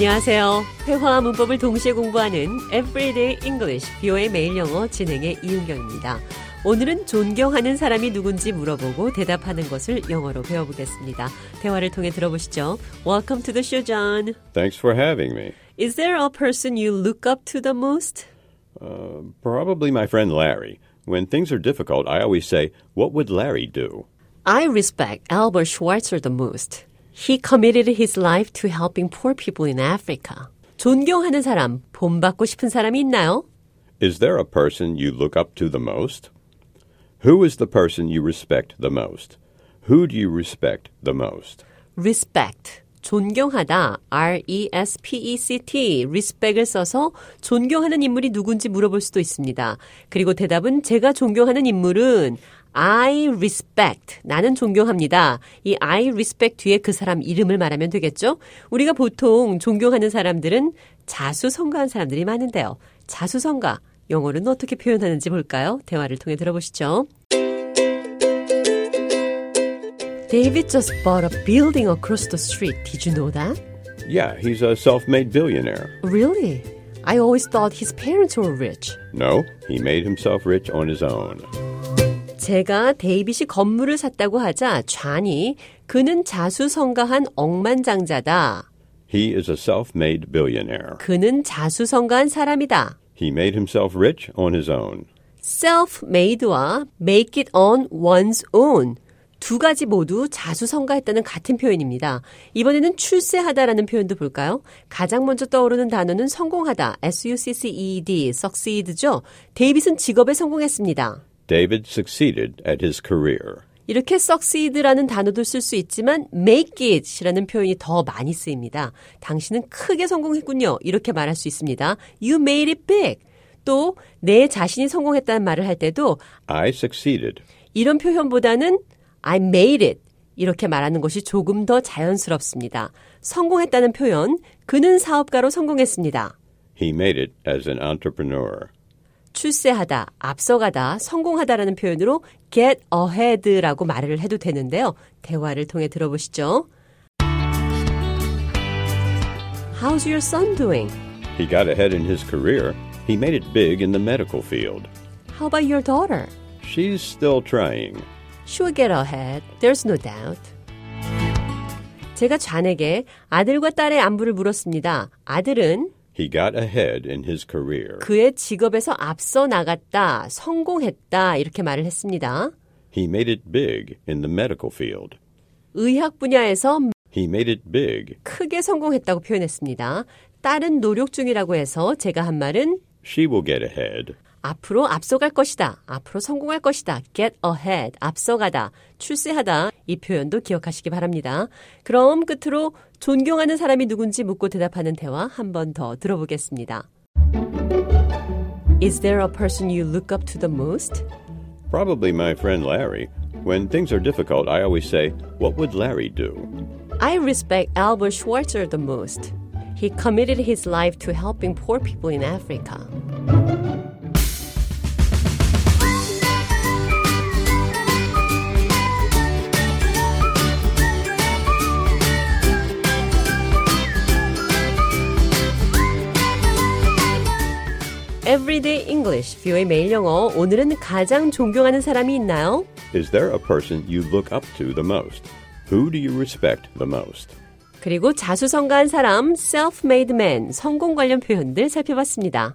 안녕하세요. 회화와 문법을 동시에 공부하는 Everyday English, 비오의 매일 영어 진행의 이은경입니다. 오늘은 존경하는 사람이 누군지 물어보고 대답하는 것을 영어로 배워보겠습니다. 대화를 통해 들어보시죠. Welcome to the show, John. Thanks for having me. Is there a person you look up to the most? Uh, probably my friend Larry. When things are difficult, I always say, What would Larry do? I respect Albert Schweitzer the most. He committed his life to helping poor people in Africa. 존경하는 사람, 본받고 싶은 사람이 있나요? Is there a person you look up to the most? Who is the person you respect the most? Who do you respect the most? respect. 존경하다. R-E-S-P-E-C-T. respect을 써서 존경하는 인물이 누군지 물어볼 수도 있습니다. 그리고 대답은 제가 존경하는 인물은 I respect. 나는 존경합니다. 이 I respect 뒤에 그 사람 이름을 말하면 되겠죠? 우리가 보통 존경하는 사람들은 자수성가한 사람들이 많은데요. 자수성가. 영어로는 어떻게 표현하는지 볼까요? 대화를 통해 들어보시죠. David just bought a building across the street. Did you know that? Yeah, he's a self made billionaire. Really? I always thought his parents were rich. No, he made himself rich on his own. 제가 데이빗이 건물을 샀다고 하자 좌니 그는 자수성가한 억만장자다. He is a self made billionaire. 그는 자수성가한 사람이다. He made himself rich on his own. self-made와 make it on one's own 두 가지 모두 자수성가했다는 같은 표현입니다. 이번에는 출세하다라는 표현도 볼까요? 가장 먼저 떠오르는 단어는 성공하다, S-U-C-C-E-D, succeed죠. 데이빗은 직업에 성공했습니다. David succeeded at his career. 이렇게 succeed라는 단어도 쓸 수 있지만 make it이라는 표현이 더 많이 쓰입니다. 당신은 크게 성공했군요. 이렇게 말할 수 있습니다. You made it big. 또 내 자신이 성공했다는 말을 할 때도 I succeeded. 이런 표현보다는 I made it 이렇게 말하는 것이 조금 더 자연스럽습니다. 성공했다는 표현, 그는 사업가로 성공했습니다. He made it as an entrepreneur. 출세하다, 앞서가다, 성공하다라는 표현으로 get ahead라고 말을 해도 되는데요. 대화를 통해 들어보시죠. How's your son doing? He got ahead in his career. He made it big in the medical field. How about your daughter? She's still trying. She'll get ahead. There's no doubt. 제가 좌에게 아들과 딸의 안부를 물었습니다. 아들은 He got ahead in his career. 그의 직업에서 앞서 나갔다, 성공했다, 이렇게 말을 했습니다. He made it big in the medical field. 의학 분야에서 He made it big. 크게 성공했다고 표현했습니다. 딸은 노력 중이라고 해서 제가 한 말은 She will get ahead. 앞으로 앞서갈 것이다. 앞으로 성공할 것이다. get ahead. 앞서가다. 출세하다. 이 표현도 기억하시기 바랍니다. 그럼 끝으로 존경하는 사람이 누군지 묻고 대답하는 대화 한 번 더 들어보겠습니다. Is there a person you look up to the most? Probably my friend Larry. When things are difficult, I always say, What would Larry do? I respect Albert Schweitzer the most. He committed his life to helping poor people in Africa. Everyday English, 뷰의 매일 영어. 오늘은 가장 존경하는 사람이 있나요? Is there a person you look up to the most? Who do you respect the most? 그리고 자수성가한 사람, self-made man, 성공 관련 표현들 살펴봤습니다.